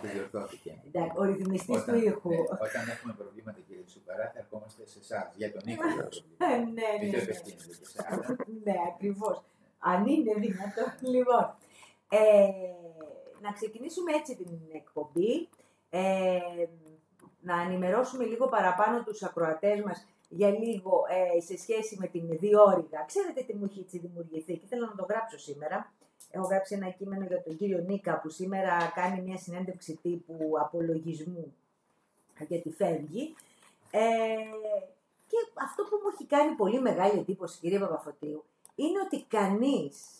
Και διορθώθηκε. Εντάξει, ο ρυθμιστής του Όταν, ήχου. ναι, όταν έχουμε προβλήματα, κύριε Σουκαρά, θα ερχόμαστε σε εσάς για τον ήχο. το Ε, πρόβλημα. ναι, Μην ναι, το ναι. επεκτείνετε και σε άλλα. ναι, ακριβώς. Αν είναι δυνατόν. Λοιπόν, ε, να ξεκινήσουμε έτσι την εκπομπή. Ε, να ενημερώσουμε λίγο παραπάνω τους ακροατές μας για λίγο ε, σε σχέση με την διόρυγα. Ξέρετε τι μου έχει έτσι δημιουργηθεί και θέλω να το γράψω σήμερα. Έχω γράψει ένα κείμενο για τον κύριο Νίκα που σήμερα κάνει μια συνέντευξη τύπου απολογισμού γιατί φεύγει. Ε, και αυτό που μου έχει κάνει πολύ μεγάλη εντύπωση, κύριε Παπαφωτίου, είναι ότι κανείς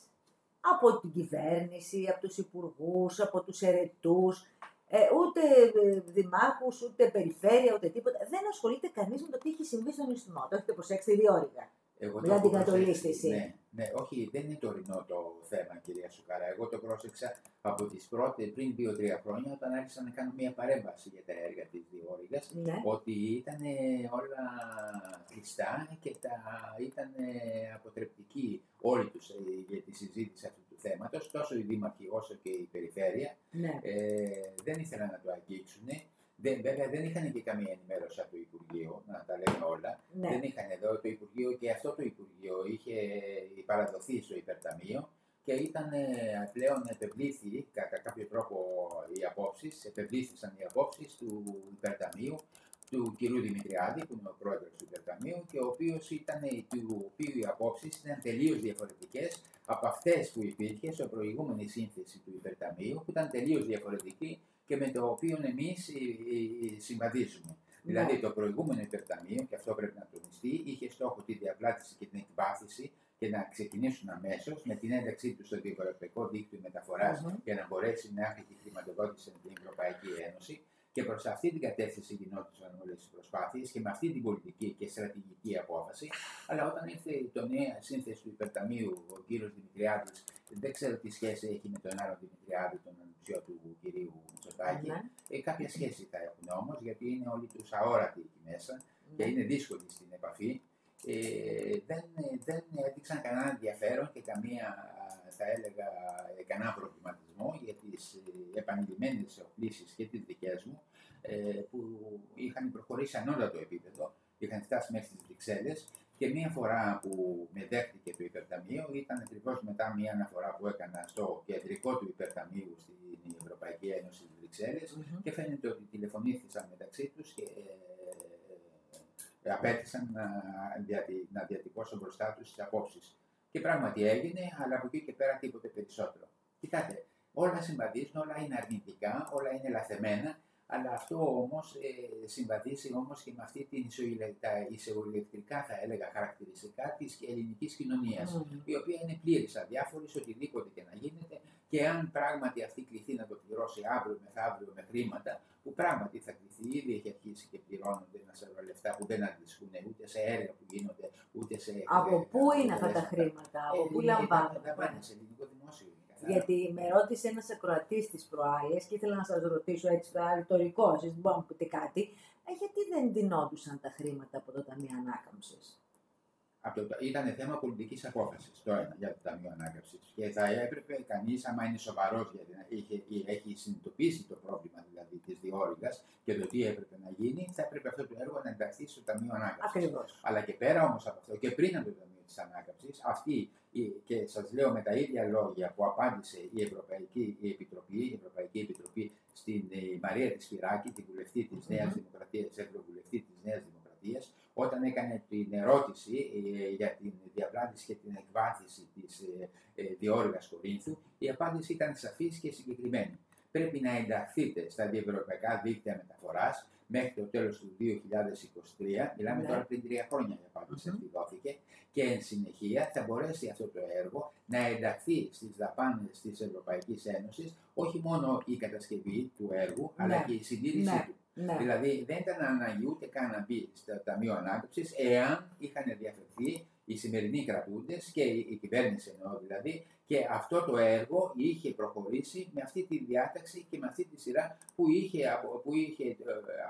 από την κυβέρνηση, από τους υπουργούς, από τους ερετούς, ε, ούτε ε, δημάρχους, ούτε περιφέρεια, ούτε τίποτα, δεν ασχολείται κανείς με το τι έχει συμβεί στον Ισθμό. Το έχετε προσέξει, διόρυγα. Εγώ Μιλάτε το για έχω το προσέξει. λίστηση. Ναι, ναι, όχι, δεν είναι τωρινό το θέμα, κυρία Σουκάρα. Εγώ το πρόσεξα από τις πρώτες, πριν δύο-τρία χρόνια, όταν άρχισα να κάνω μια παρέμβαση για τα έργα της Διόρυγας, Ναι. ότι ήταν όλα κλειστά και τα, ήταν αποτρεπτικοί όλοι τους ε, για τη συζήτηση αυτού του θέματος, τόσο οι δήμαρχοι όσο και η περιφέρεια. ναι. Ε, δεν ήθελαν να το αγγίξουν. Δεν, βέβαια δεν είχαν και καμία ενημέρωση από το Υπουργείο, να τα λέμε όλα. ναι. Δεν είχαν εδώ το Υπουργείο και αυτό το Υπουργείο είχε παραδοθεί στο υπερταμείο και ήταν ε, πλέον επευλήθη κατά κάποιο τρόπο οι απόψεις, επευλήθησαν οι απόψεις του υπερταμείου του κ. Δημητριάδη, που είναι ο πρόεδρος του υπερταμείου και ο οποίος ήταν, του οποίου οι απόψεις ήταν τελείως διαφορετικές από αυτές που υπήρχε στο προηγούμενη σύνθεση του υπερταμείου, που ήταν τελείως διαφορετική και με το οποίο εμείς ε, ε, συμβαδίζουμε. Δηλαδή το προηγούμενο υπερταμείο, και αυτό πρέπει να τονιστεί, είχε στόχο τη διαπλάτηση και την εκβάθυνση και να ξεκινήσουν αμέσως με την ένταξή τους στο Ευρωπαϊκό Δίκτυο Μεταφοράς Μμμ. για να μπορέσει να έχει τη χρηματοδότηση από την Ευρωπαϊκή Ένωση. Και προς αυτή την κατεύθυνση γινόντουσαν όλες οι προσπάθειες και με αυτή την πολιτική και στρατηγική απόφαση. Αλλά όταν ήρθε το νέα σύνθεση του υπερταμείου, ο κύριος Δημητριάδης, δεν ξέρω τι σχέση έχει με τον άλλο Δημητριάδη, τον ανουψιό του κυρίου Μητσοτάκη. Ναι. Ε, κάποια σχέση θα έχουν όμως, γιατί είναι όλοι τους αόρατοι εκεί μέσα και Ναι. είναι δύσκολοι στην επαφή. Ε, δεν, δεν έδειξαν κανένα ενδιαφέρον και καμία, θα έλεγα, ε, κανένα προβληματισμό για τις ε, επανειλημμένες οπλίσεις και τις δικές μου ε, που είχαν προχωρήσει ανώτατο επίπεδο, είχαν φτάσει μέχρι τις Βρυξέλλες και μία φορά που με δέχτηκε το υπερταμείο ήταν ακριβώς μετά μία αναφορά που έκανα στο κεντρικό του υπερταμείου στην Ευρωπαϊκή Ένωση της Βρυξέλλες Μμμ. και φαίνεται ότι τηλεφωνήθησαν μεταξύ τους και ε, απέτησαν να, διατη, να διατυπώσουν μπροστά τους τις απόψεις. Και πράγματι έγινε, αλλά από εκεί και πέρα τίποτε περισσότερο. Κοιτάτε, όλα συμβαδίζουν, όλα είναι αρνητικά, όλα είναι λαθεμένα, αλλά αυτό όμως ε, συμβαδίζει όμως και με αυτή την ισοηλε- τα ισοηλεκτρικά θα έλεγα χαρακτηριστικά της ελληνικής κοινωνίας Μμμ. η οποία είναι πλήρης αδιάφορης σε οτιδήποτε και να γίνεται και αν πράγματι αυτή κληθεί να το πληρώσει αύριο μεθαύριο με χρήματα, που πράγματι θα κληθεί, ήδη έχει αρχίσει και πληρώνονται ένα σωρό λεφτά που δεν αντιστοιχούν ούτε σε έργα που γίνονται, ούτε σε. Από ε, πού είναι αυτά τα αποτελέσματα. χρήματα, από πού Ε, λαμβάνονται; λαμβάνει σε ελληνικό δημόσιο. Είναι καθαρά. Γιατί με ρώτησε ένας ακροατής της προάλλες και ήθελα να σας ρωτήσω έτσι το ρητορικό, εσείς δεν μπορείτε να μου πείτε κάτι. Ε, γιατί δεν δινόντουσαν τα χρήματα από το Ταμείο Ανάκαμψης; Από το, ήταν θέμα πολιτικής απόφασης το ένα για το Ταμείο Ανάκαμψη. Και θα έπρεπε κανείς, άμα είναι σοβαρός, γιατί να είχε, έχει συνειδητοποιήσει το πρόβλημα δηλαδή της διόρυγας και το τι έπρεπε να γίνει, θα έπρεπε αυτό το έργο να ενταχθεί στο Ταμείο Ανάκαμψης. Ακριβώς. Αλλά και πέρα όμως από αυτό και πριν από το Ταμείο της Ανάκαμψης, αυτή, η- και σας λέω με τα ίδια λόγια που απάντησε η Ευρωπαϊκή η Επιτροπή, η Ευρωπαϊκή Επιτροπή στην ε, Μαρία της Σπυράκη, την βουλευτή της Νέας Μμμ. Δημοκρατία, Ευρωβουλευτής της Νέας Δημοκρατίας, όταν έκανε την ερώτηση ε, για την διαπλάτηση και την εκβάθυνση της ε, ε, διόρυγας Κορίνθου, η απάντηση ήταν σαφής και συγκεκριμένη. Πρέπει να ενταχθείτε στα διευρωπαϊκά δίκτυα μεταφοράς μέχρι το τέλος του 2023, μιλάμε Ναι. τώρα πριν τρία χρόνια η απάντηση Μμμ. αυτή δόθηκε, και εν συνεχεία θα μπορέσει αυτό το έργο να ενταχθεί στις δαπάνες της Ευρωπαϊκής Ένωσης, όχι μόνο η κατασκευή του έργου, αλλά Ναι. και η συντήρησή Ναι. του. Ναι. Δηλαδή δεν ήταν ανάγκη ούτε καν να μπει στο Ταμείο Ανάπτυξη εάν είχαν διαφερθεί οι σημερινοί κρατούντες και η, η κυβέρνηση εννοώ δηλαδή και αυτό το έργο είχε προχωρήσει με αυτή τη διάταξη και με αυτή τη σειρά που είχε, απο- που είχε ε,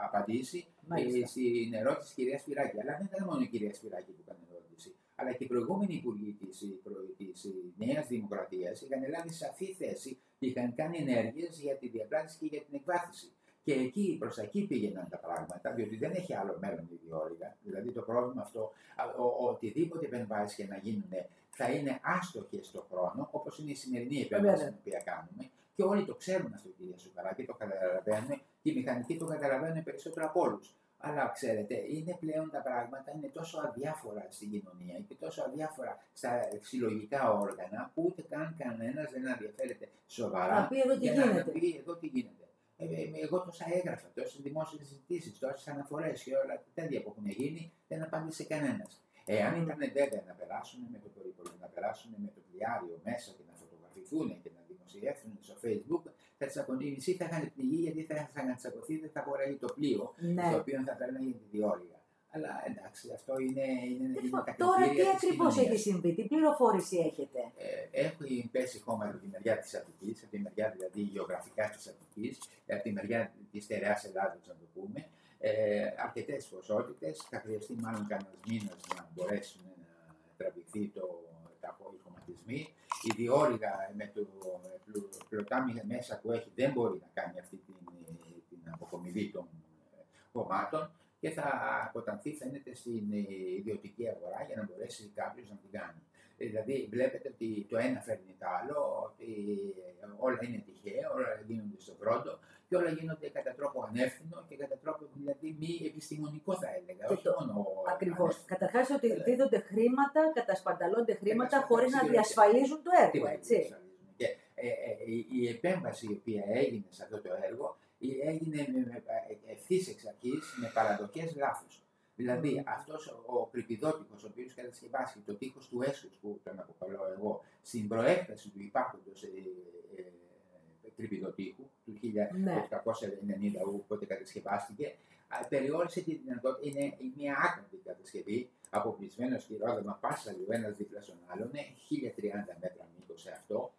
απαντήσει ε, Μάλιστα. στην ερώτηση της κυρίας Σπυράκη. Αλλά δεν ήταν μόνο η κυρία Σπυράκη που έκανε ερώτηση. αλλά και οι προηγούμενοι υπουργοί της της Νέας Δημοκρατίας είχαν λάβει σαφή θέση και είχαν κάνει ενέργειες για τη διαπράτηση και για την εκβάθυνση. Και εκεί, προς εκεί πήγαιναν τα πράγματα, διότι δεν έχει άλλο μέλλον η διόρυγα. Δηλαδή το πρόβλημα αυτό, ο, ο, οτιδήποτε επεμβάσεις και να γίνουν, θα είναι άστοχε στο χρόνο, όπως είναι η σημερινή επέμβαση την οποία κάνουμε. Και όλοι το ξέρουν αυτό, κυρία Σουκαρά, και το καταλαβαίνουν, και οι μηχανικοί το καταλαβαίνουν περισσότερο από όλους. Αλλά ξέρετε, είναι πλέον τα πράγματα είναι τόσο αδιάφορα στην κοινωνία και τόσο αδιάφορα στα συλλογικά όργανα που ούτε καν κανένας δεν ενδιαφέρεται σοβαρά να πει εδώ τι για γίνεται. να πει εδώ τι γίνεται. Ε, ε, εγώ τόσα έγραφα, τόσες δημόσιες συζητήσεις, τόσες αναφορές και όλα τα τέτοια που έχουν γίνει, δεν απάντησε κανένας. Εάν ήταν βέβαια να περάσουν με το περίπολο, να περάσουν με το πλοιάριο μέσα και να φωτογραφηθούν και να δημοσιεύσουν στο Facebook, θα τσακωνεί μισή, θα είχαν πνιγεί γιατί θα είχαν τσακωθεί, δεν θα χωράει το πλοίο Ναι. το οποίο θα παίρνει τη διόλυγα. Αλλά εντάξει, αυτό είναι, είναι, είναι Λοιπόν, τα Τώρα τι κριτήρια της ακριβώς κοινωνίας. έχει συμβεί, τι πληροφόρηση έχετε; Ε, έχει πέσει χώμα από τη μεριά της Αττικής, από τη μεριά δηλαδή γεωγραφικά της Αττικής, από τη μεριά της στερεάς Ελλάδα, να το πούμε. Ε, Αρκετές ποσότητες. Θα χρειαστεί μάλλον κανένας μήνας να μπορέσουν να τραβηχθεί το, τα οι χωματισμοί. Η διόρυγα με το πλου- πλωτάμι μέσα που έχει δεν μπορεί να κάνει αυτή την, την αποκομιδή των ε, κομμάτων και θα αποτανθεί φαίνεται στην ε, ιδιωτική αγορά για να μπορέσει κάποιος να την κάνει. Ε, Δηλαδή βλέπετε ότι το ένα φέρνει το άλλο, ότι όλα είναι τυχαία, όλα γίνονται στον πρώτο και όλα γίνονται κατά τρόπο ανεύθυνο και κατά τρόπο δηλαδή μη επιστημονικό θα έλεγα. Και όχι το- μόνο Ακριβώς. ανεύθυνο. Καταρχάς ότι Ε, δίδονται χρήματα, κατασπανταλώνται χρήματα Κατασπαταλώνται χωρίς να χρήματα. διασφαλίζουν το έργο, Τίποτα έτσι. δεν εξασφαλίζουμε. Και ε, ε, η, η επέμβαση η οποία έγινε σε αυτό το έργο η- έγινε ευθύς εξ αρχής με παραδοχές λάθος. Δηλαδή Μμμ. αυτός ο κρυπηδότυπο ο οποίος κατασκευάστηκε το τείχος του έσου που τον αποκαλώ εγώ στην προέκταση του υπάρχοντος ε, ε, κρυπηδοτείχου του 1890 όποτε κατασκευάστηκε, α, περιόρισε τη δυνατότητα, είναι μια άκρη κατασκευή, αποπλησμένο σκυρόδεμα πάσαλου ένας δίπλα στον άλλον, είναι 1030 μέτρα μήκος σε αυτό,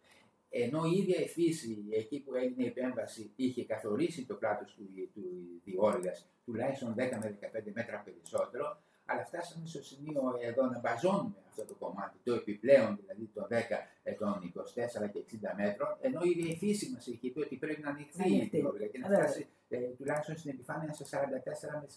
ενώ η ίδια η φύση, εκεί που έγινε η επέμβαση, είχε καθορίσει το πλάτος του, του διόρυγας τουλάχιστον 10 με 15 μέτρα περισσότερο, αλλά φτάσαμε στο σημείο εδώ να μπαζώνουμε αυτό το κομμάτι, το επιπλέον δηλαδή των 10, ε, των 24 και 60 μέτρων, ενώ η ίδια η φύση μας είχε πει ότι πρέπει να ανοιχθεί η ανοιχτεί. διόρυγα και να Βέβαια. φτάσει ε, τουλάχιστον στην επιφάνεια σε 44 με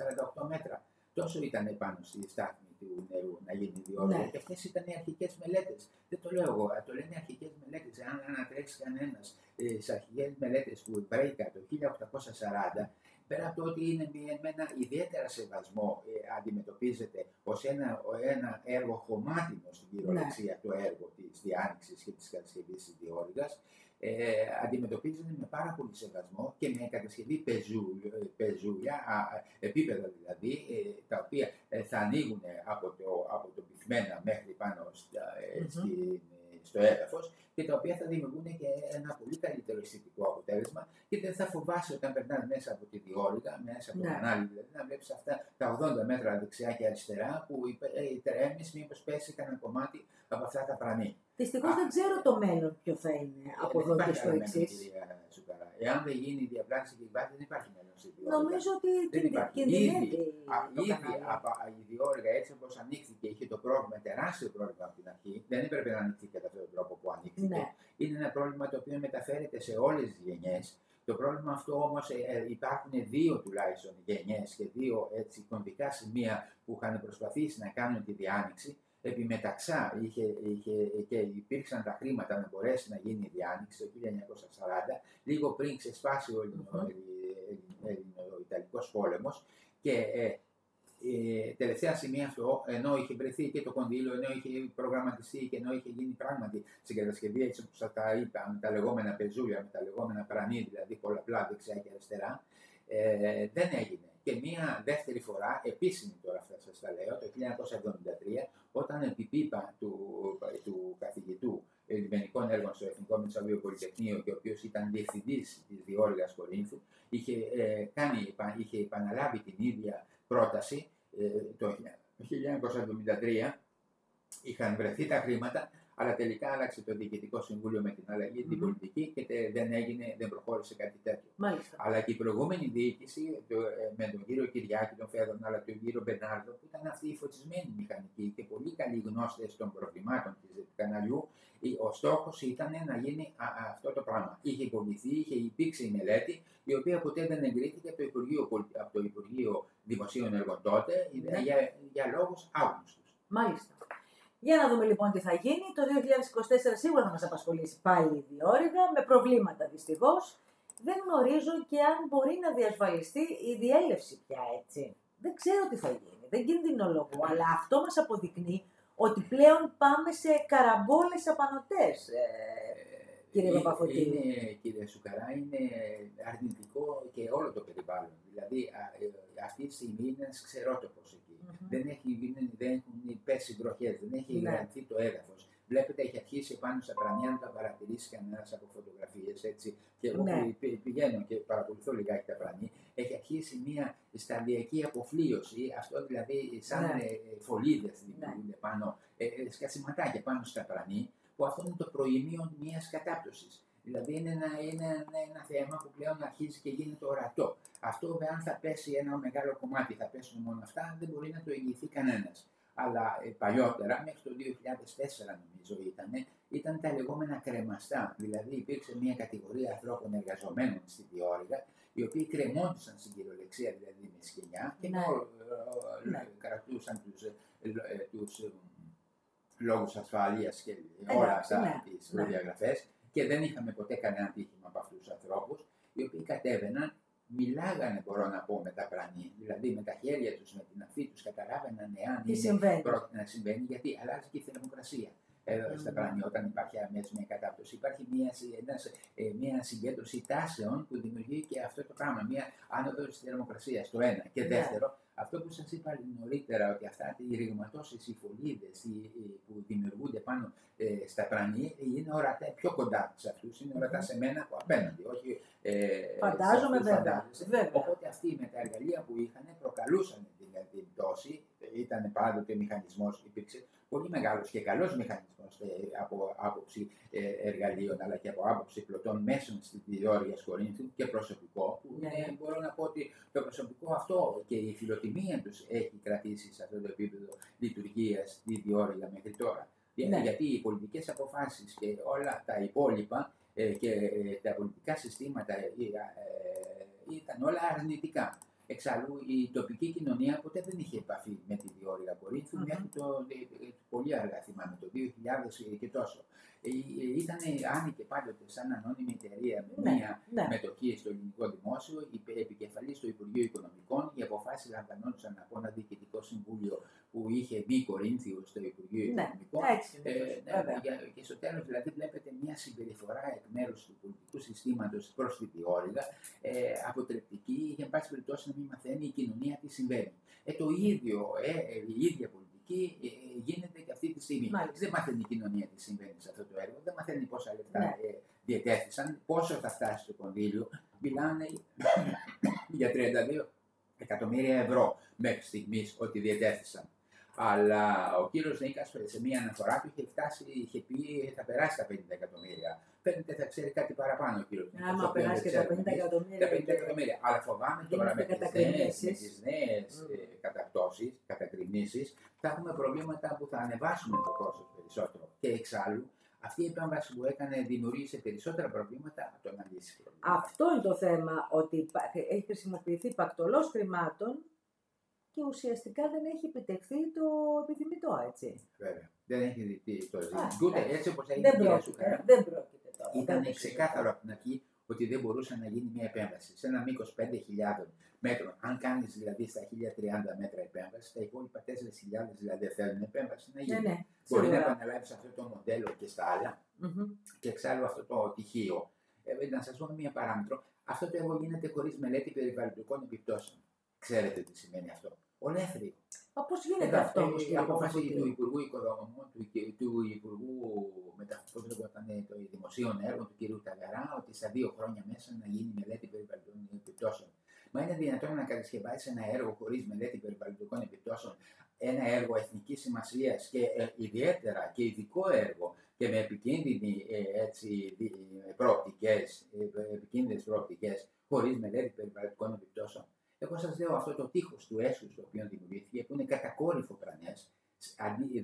48 μέτρα. Τόσο ήταν πάνω στη στάθμη του νερού να γίνει η διόρυγα. Ναι. Και αυτές ήταν οι αρχικές μελέτες. Δεν το λέω εγώ, το λένε αρχικές μελέτες. Αν ανατρέξει κανένας ε, στι αρχικές μελέτες του Βρέικα το 1840, πέρα από το ότι είναι μια- με ένα ιδιαίτερα σεβασμό ε, αντιμετωπίζεται ως ένα, ο- ένα έργο χωμάτινο στην κυριολεξία το έργο της διάνοιξης και της κατασκευής της διόρυγας, ε, αντιμετωπίζεται με πάρα πολύ σεβασμό και με κατασκευή πεζού- ε, πεζούλια, α, α, επίπεδα δηλαδή, ε, τα οποία ε, θα ανοίγουν από το, από το πυθμένα μέχρι πάνω στα, ε, Μμμ. στην- στο έδαφος και τα οποία θα δημιουργούν και ένα πολύ καλύτερο αισθητικό αποτέλεσμα και δεν θα φοβάσαι όταν περνάς μέσα από τη διόρυγα, μέσα από Ναι. τον κανάλι, δηλαδή να βλέπεις αυτά τα 80 μέτρα δεξιά και αριστερά που ε, τρέμεις μήπως πέσει κανένα κομμάτι από αυτά τα πρανή. Δυστυχώς Α. δεν ξέρω το μέλλον ποιο θα είναι από Ε, εδώ δεν και υπάρχει στο άλλο μέλλον, εξή. κυρία Σουκαρά. Εάν δεν γίνει η διαπράξη και η βάση, δεν υπάρχει μέλλον στη διόρυγα. Νομίζω ότι Δεν κινδυ- υπάρχει. κινδυνεύει Ήδη, α, το ήδη κανάλι. από α, η διόρυγα έτσι όπως ανοίχθηκε, είχε το πρόβλημα, τεράστιο πρόβλημα από την αρχή. Δεν έπρεπε να ανοίξει κατά αυτόν τον τρόπο που ανοίχθηκε. Ναι. Είναι ένα πρόβλημα το οποίο μεταφέρεται σε όλες τις γενιές. Το πρόβλημα αυτό όμως υπάρχουν δύο τουλάχιστον γενιές και δύο έτσι, κομβικά σημεία που είχαν προσπαθήσει να κάνουν τη διάνοιξη. Επιμεταξά είχε, είχε, και υπήρξαν τα χρήματα να μπορέσει να γίνει η διάνοιξη το 1940, λίγο πριν ξεσπάσει ο Μμμ. Ελληνο-Ιταλικός πόλεμος και ε, ε, τελευταία στιγμή αυτό, ενώ είχε βρεθεί και το κονδύλιο, ενώ είχε προγραμματιστεί και ενώ είχε γίνει πράγματι στην κατασκευή έτσι όπως θα τα είπα, με τα λεγόμενα πεζούλια, με τα λεγόμενα πρανή, δηλαδή πολλαπλά δεξιά και αριστερά, ε, δεν έγινε. Και μία δεύτερη φορά, επίσημη τώρα αυτά σας τα λέω, το 1973, όταν επί πίπα του, του καθηγητού λιμενικών έργων στο Εθνικό Μεσοβείο Πολυτεχνείο και ο οποίος ήταν διευθυντής της Διόρυγας Κορίνθου, είχε, ε, κάνει, επα- είχε επαναλάβει την ίδια πρόταση ε, το 1973 είχαν βρεθεί τα χρήματα, Αλλά τελικά άλλαξε το Διοικητικό Συμβούλιο με την αλλαγή την πολιτική και δεν έγινε, δεν προχώρησε κάτι τέτοιο. Μάλιστα. Αλλά και η προηγούμενη διοίκηση το, ε, με τον κύριο Κυριάκη, τον Φέδων, αλλά και τον κύριο Μπενάρδο, που ήταν αυτοί οι φωτισμένοι μηχανικοί και πολύ καλοί γνώστες των προβλημάτων του καναλιού, ο στόχος ήταν να γίνει αυτό το πράγμα. Είχε υποβληθεί, είχε υπήρξε η μελέτη, η οποία ποτέ δεν εγκρίθηκε από το Υπουργείο, από το Υπουργείο Δημοσίων Έργων τότε, ναι. για, για λόγους άγνωστους. Μάλιστα. Για να δούμε λοιπόν τι θα γίνει. Το 2024 σίγουρα θα μας απασχολήσει πάλι η διόρυγα, με προβλήματα δυστυχώς. Δεν γνωρίζω και αν μπορεί να διασφαλιστεί η διέλευση πια έτσι. Δεν ξέρω τι θα γίνει, δεν κινδυνολογώ, αλλά αυτό μας αποδεικνύει ότι πλέον πάμε σε καραμπόλες απανοτές. Ε, κύριε ε, Παπαφωτήρη. Είναι, κύριε Σουκαρά, είναι αρνητικό και όλο το περιβάλλον. Δηλαδή, ε, αυτή τη στιγμή είναι ένας ξερότοπος εκεί. Mm-hmm. Δεν, έχει, δεν έχουν πέσει βροχές, δεν έχει ναι. το έδαφος. Βλέπετε, έχει αρχίσει πάνω στα πρανιά να τα παρατηρήσει κανένας από φωτογραφίες. Και εγώ ναι. πηγαίνω και παρακολουθώ λιγάκι τα πρανή. Έχει αρχίσει μια σταδιακή αποφλίωση. Αυτό δηλαδή, σαν ναι. φωλίδες δημιουργούνται ναι. πάνω, ε, σκασιματάκια πάνω στα πρανή, που αυτό είναι το προημείο μιας κατάπτωσης. Δηλαδή είναι ένα, είναι ένα θέμα που πλέον αρχίζει και γίνεται ορατό. Αυτό βέβαια αν θα πέσει ένα μεγάλο κομμάτι, θα πέσουν μόνο αυτά, δεν μπορεί να το εγγυηθεί κανένας. Αλλά ε, παλιότερα, μέχρι το 2004 νομίζω ήταν, ήταν τα λεγόμενα κρεμαστά. Δηλαδή υπήρξε μια κατηγορία ανθρώπων εργαζομένων στη Διόρυγα, οι οποίοι κρεμόντουσαν στην κυριολεξία, δηλαδή με σκηνιά, και ναι. Ε, ναι. κρατούσαν τους, ε, ε τους ε, λόγους ασφαλείας και όλα αυτά ναι. τις προδιαγραφές και δεν είχαμε ποτέ κανένα τύχημα από αυτούς τους ανθρώπους, οι οποίοι κατέβαιναν, μιλάγανε, μπορώ να πω, με τα πρανή, δηλαδή με τα χέρια τους, με την αφή τους, καταλάβαιναν εάν Τι συμβαίνει. πρόκειται να συμβαίνει, γιατί αλλάζει και η θερμοκρασία. Εδώ στα πρανή, όταν υπάρχει έτσι μια κατάπτωση, υπάρχει μια, ένας, ε, μια συγκέντρωση τάσεων που δημιουργεί και αυτό το πράγμα, μια άνοδος της θερμοκρασίας. Το ένα. Και ναι. δεύτερο, αυτό που σας είπα νωρίτερα, ότι αυτά οι ρηγματώσεις, οι φωλίδες που δημιουργούνται πάνω ε, στα πρανή είναι ορατά, πιο κοντά σε αυτούς, είναι ορατά σε μένα από απέναντι. Όχι, ε, Φαντάζομαι βέβαια. Οπότε αυτοί με τα εργαλεία που είχαν προκαλούσαν την, την πτώση. Ήταν πάντοτε ο μηχανισμός, υπήρξε πολύ μεγάλος και καλός μηχανισμός ε, από άποψη ε, εργαλείων αλλά και από άποψη πλωτών μέσων στη διόρυγα Κορίνθου και προσωπικό. Που ναι. είναι, μπορώ να πω ότι το προσωπικό αυτό και η φιλοτιμία τους έχει κρατήσει σε αυτό το επίπεδο λειτουργίας τη διόρυγα μέχρι τώρα. Ναι. Γιατί οι πολιτικές αποφάσεις και όλα τα υπόλοιπα ε, και τα πολιτικά συστήματα ήταν όλα αρνητικά. Εξάλλου η τοπική κοινωνία ποτέ δεν είχε επαφή με τη διόρυγα Κορίνθου mm-hmm. μέχρι το πολύ αργά θυμάμαι, το 2000 και τόσο. Ε, ε, ήταν, άνοιγε πάντοτε σαν ανώνυμη εταιρεία με ναι, μία ναι. μετοχή στο ελληνικό δημόσιο, επικεφαλής στο Υπουργείο Οικονομικών. Οι αποφάσεις λαμβανόντουσαν από ένα διοικητικό συμβούλιο που είχε μπει Κορίνθιος στο Υπουργείο ναι, Οικονομικών. Έτσι, ε, ναι, και στο τέλος δηλαδή βλέπετε μια συμπεριφορά εκ μέρους του πολιτικού συστήματος προς τη διόρυγα ε, αποτρεπτική, για πάση περιπτώσει να μην μαθαίνει η κοινωνία τι συμβαίνει. Ε, το ίδιο, ε, η ίδια πολιτική ε, γίνεται και αυτή τη στιγμή. Μάλιστα. Δεν μαθαίνει η κοινωνία τι συμβαίνει σε αυτό το έργο, δεν μαθαίνει πόσα λεφτά ναι. ε, διατέθησαν, πόσο θα φτάσει στο κονδύλιο. Μιλάνε για 32 εκατομμύρια ευρώ μέχρι στιγμής ότι διατέθησαν. Αλλά ο κύριος Νίκας σε μία αναφορά του είχε φτάσει, είχε πει θα περάσει τα 50 εκατομμύρια. Φαίνεται θα ξέρει κάτι παραπάνω ο κύριος Νίκας. Άμα περάσει και τα 50 εκατομμύρια. Τα 50 εκατομμύρια. Αλλά φοβάμαι τώρα με τις νέες καταπτώσει, κατακρινήσεις, θα έχουμε προβλήματα που θα ανεβάσουν το κόστος περισσότερο. Και εξάλλου, αυτή η επέμβαση που έκανε δημιουργήσε περισσότερα προβλήματα από το να λύσει προβλήματα. Αυτό είναι το θέμα, ότι έχει χρησιμοποιηθεί πακτολός χρημάτων και ουσιαστικά δεν έχει επιτευχθεί το επιθυμητό, έτσι. Βέβαια. Δεν έχει δει το ζήτημα. Ούτε έτσι όπως έγινε δεν πρόκειται, δεν πρόκειται τώρα. Ήταν ξεκάθαρο από την αρχή ότι δεν μπορούσε να γίνει μια επέμβαση. Σε ένα μήκος 5.000 μέτρων, αν κάνεις δηλαδή στα 1.030 μέτρα επέμβαση, τα υπόλοιπα 4.000 δηλαδή θέλουν επέμβαση να γίνει. Ναι, ναι, Μπορεί να επαναλάβεις αυτό το μοντέλο και στα άλλα. Mm-hmm. Και εξάλλου αυτό το τυχείο. Ε, να σας πω μια παράμετρο. Αυτό το έργο γίνεται χωρίς μελέτη περιβαλλοντικών επιπτώσεων. Ξέρετε τι σημαίνει αυτό. Ολέθριο. Μα πώς γίνεται αυτό όμως, Η απόφαση του Υπουργού Οικοδομών, του, του Υπουργού Μεταφορών των Δημοσίων Έργων, του κ. Ταγαρά, ότι στα δύο χρόνια μέσα να γίνει μελέτη περιβαλλοντικών επιπτώσεων. Μα είναι δυνατόν να κατασκευάσεις ένα έργο χωρίς μελέτη περιβαλλοντικών επιπτώσεων ένα έργο εθνικής σημασίας και ε, ιδιαίτερα και ειδικό έργο και με επικίνδυνη ε, έτσι, ε, προοπτικές, ε, επικίνδυνες προοπτικές, χωρίς μελέτη περιβαλλοντικών επιπτώσεων. Εγώ σας λέω αυτό το τείχος του έσους το οποίο δημιουργήθηκε, που είναι κατακόρυφο πρανές,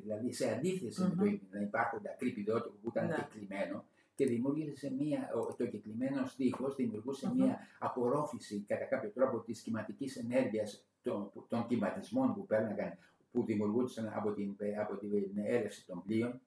δηλαδή σε αντίθεση mm-hmm. με το υπάρχοντα κρύπηδότοπο που ήταν ναι. και κλειμένο, και δημιούργησε μία, το κεκλειμένο στίχος δημιουργούσε μία απορρόφηση κατά κάποιο τρόπο της κυματικής ενέργειας των, των κυματισμών που πέρναγαν, που δημιουργούνταν από την, από την έλευση των πλοίων.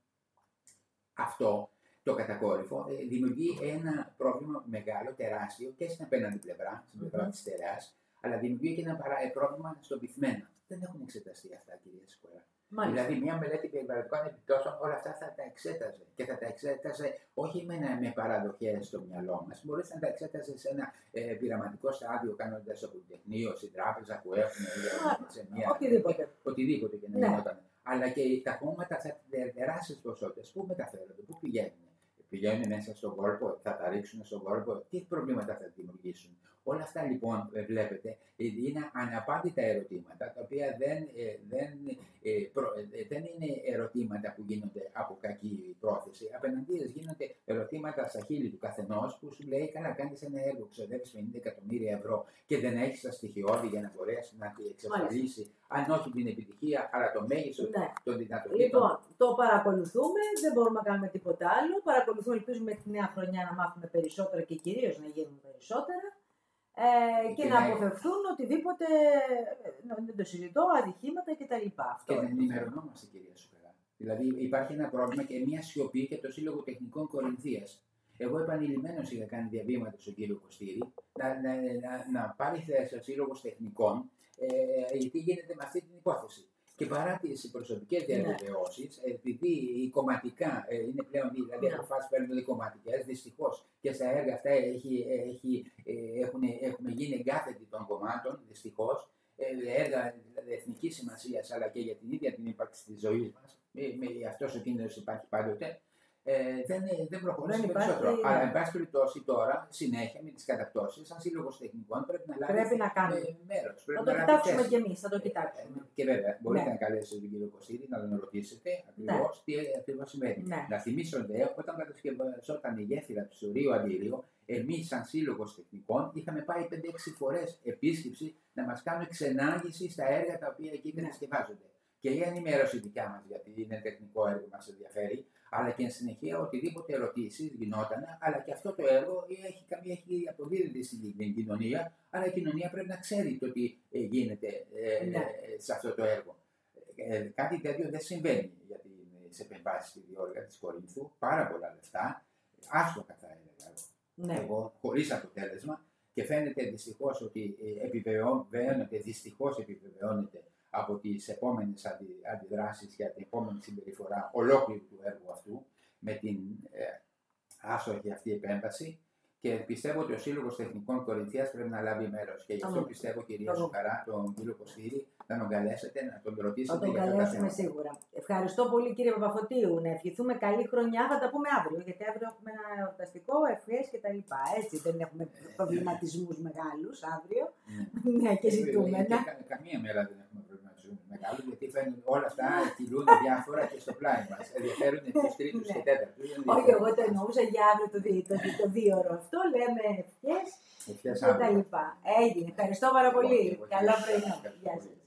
Αυτό το κατακόρυφο ε, δημιουργεί ένα πρόβλημα μεγάλο, τεράστιο και στην απέναντι πλευρά, στην πλευρά mm-hmm. της στερεά, αλλά δημιουργεί και ένα παρά, πρόβλημα στο πυθμένα. Δεν έχουν εξεταστεί αυτά, κυρία Σκορά. Μάλιστα. Δηλαδή, μια μελέτη περιβαλλοντικών επιπτώσεων όλα αυτά θα τα εξέταζε. Και θα τα εξέταζε όχι με, με παραδοχές στο μυαλό μας. Μπορείς να τα εξέταζες σε ένα ε, πειραματικό στάδιο, κάνοντας από το τεχνείο, στην τράπεζα που έχουν, σε μια. Οτιδήποτε. Οτιδήποτε και να ναι. γινόταν. Αλλά και τα κόμματα θα τεράστιες ποσότητες. Πού μεταφέρονται, πού πηγαίνουν. Πηγαίνουν μέσα στον κόλπο, θα τα ρίξουν στον κόλπο, τι προβλήματα θα δημιουργήσουν. Όλα αυτά λοιπόν ε, βλέπετε ε, είναι αναπάντητα ερωτήματα τα οποία δεν, ε, δεν, δεν είναι ερωτήματα που γίνονται από κακή πρόθεση. Απέναντίας γίνονται ερωτήματα στα χείλη του καθενός που σου λέει: Καλά, κάνεις ένα έργο, ξοδεύεις 50 εκατομμύρια ευρώ και δεν έχεις τα στοιχειώδη για να μπορέσει να εξασφαλίσει, αν όχι την επιτυχία, αλλά το μέγιστο ναι. των δυνατοτήτων. Λοιπόν, το παρακολουθούμε, δεν μπορούμε να κάνουμε τίποτα άλλο. Παρακολουθούμε, ελπίζουμε τη νέα χρονιά να μάθουμε περισσότερα και κυρίως να γίνουμε περισσότερα ε, και, να αποφευθούν οτιδήποτε, ε, δεν το συζητώ, ατυχήματα κτλ. Και δεν ενημερωνόμαστε, κυρία Σουφερά. Δηλαδή υπάρχει ένα πρόβλημα και μια σιωπή και το Σύλλογο Τεχνικών Κορινθίας. Εγώ επανειλημμένω είχα κάνει διαβήματα στον κύριο Κωστήρη να, να, να, να πάρει θέση ο Σύλλογος Τεχνικών, ε, γιατί γίνεται με αυτή την υπόθεση. Και παρά τι προσωπικές ναι. διαβεβαιώσεις, επειδή οι κομματικά ε, είναι πλέον δηλαδή ναι. αποφάσει παίρνουν κομματικές, δυστυχώς και στα έργα αυτά έχει, έχει, ε, έχουν, έχουμε γίνει εγκάθετοι των κομμάτων, δυστυχώς. Ε, έργα δηλαδή, εθνικής σημασίας αλλά και για την ίδια την ύπαρξη της ζωής μας. Αυτός ο κίνδυνος υπάρχει πάντοτε ε, δεν, δεν προχωράει περισσότερο. Υπάρχει... Αλλά, εν πάση περιπτώσει, τώρα, συνέχεια με τις καταπτώσεις, σαν σύλλογος τεχνικών πρέπει να λάβεις πρέπει να κάνουμε. μέρος. Θα το κοιτάξουμε κι εμείς, θα το κοιτάξουμε. Ε, και βέβαια, μπορείτε ναι. να καλέσετε τον κύριο Κωστίδη να τον ρωτήσετε ακριβώς ναι. τι ακριβώς σημαίνει. Ναι. Να θυμίσω δε, όταν κατασκευαζόταν η γέφυρα του Σουρίου Αντίριο, εμείς, σαν σύλλογος τεχνικών, είχαμε πάει 5-6 φορές επίσκεψη να μας κάνουν ξενάγηση στα έργα τα οποία εκεί ναι. κατασκευάζονται. Και η ενημέρωση δικιά μας, γιατί είναι τεχνικό έργο, μας ενδιαφέρει, αλλά και εν συνεχεία οτιδήποτε ερωτήσεις γινόταν, αλλά και αυτό το έργο έχει, έχει αποδίδεται στην κοινωνία, αλλά η κοινωνία πρέπει να ξέρει το τι ε, γίνεται ε, ναι. ε, σε αυτό το έργο. Ε, κάτι τέτοιο δεν συμβαίνει για τι επεμβάσεις στη διόρυγα της Κορίνθου. Πάρα πολλά λεφτά, άστοχα θα έλεγα ναι. εγώ, χωρίς αποτέλεσμα και φαίνεται δυστυχώς ότι επιβεβαιώνεται, δυστυχώς επιβεβαιώνεται από τις επόμενες αντι, αντιδράσεις για την επόμενη συμπεριφορά ολόκληρου του έργου αυτού με την ε, άσοχη αυτή επέμβαση και πιστεύω ότι ο Σύλλογος Τεχνικών Κορινθίας πρέπει να λάβει μέρος. Και γι' αυτό πιστεύω, κυρία Σουκαρά, τον κύριο Κωστήρη, να τον καλέσετε, να τον ρωτήσετε. Θα τον καλέσουμε σίγουρα. Ευχαριστώ πολύ, κύριε Παπαφωτίου. Να ευχηθούμε καλή χρονιά. Θα τα πούμε αύριο, γιατί αύριο έχουμε ένα εορταστικό, ευχέ κτλ. Έτσι δεν έχουμε προβληματισμούς μεγάλους αύριο. Ναι, ναι και ζητούμε. Καμία μέρα δεν έχουμε μεγάλο, γιατί φαίνονται όλα αυτά κυλούν διάφορα και στο πλάι μας. Ενδιαφέρουν τους τρίτους και ναι. τέταρτου. Όχι, εγώ το εννοούσα για αύριο το, το, το, δύο ώρο αυτό. Λέμε ευχές και τα λοιπά. Έγινε. Ευχαριστώ πάρα πολύ. Καλό πρωινό. Γεια σας.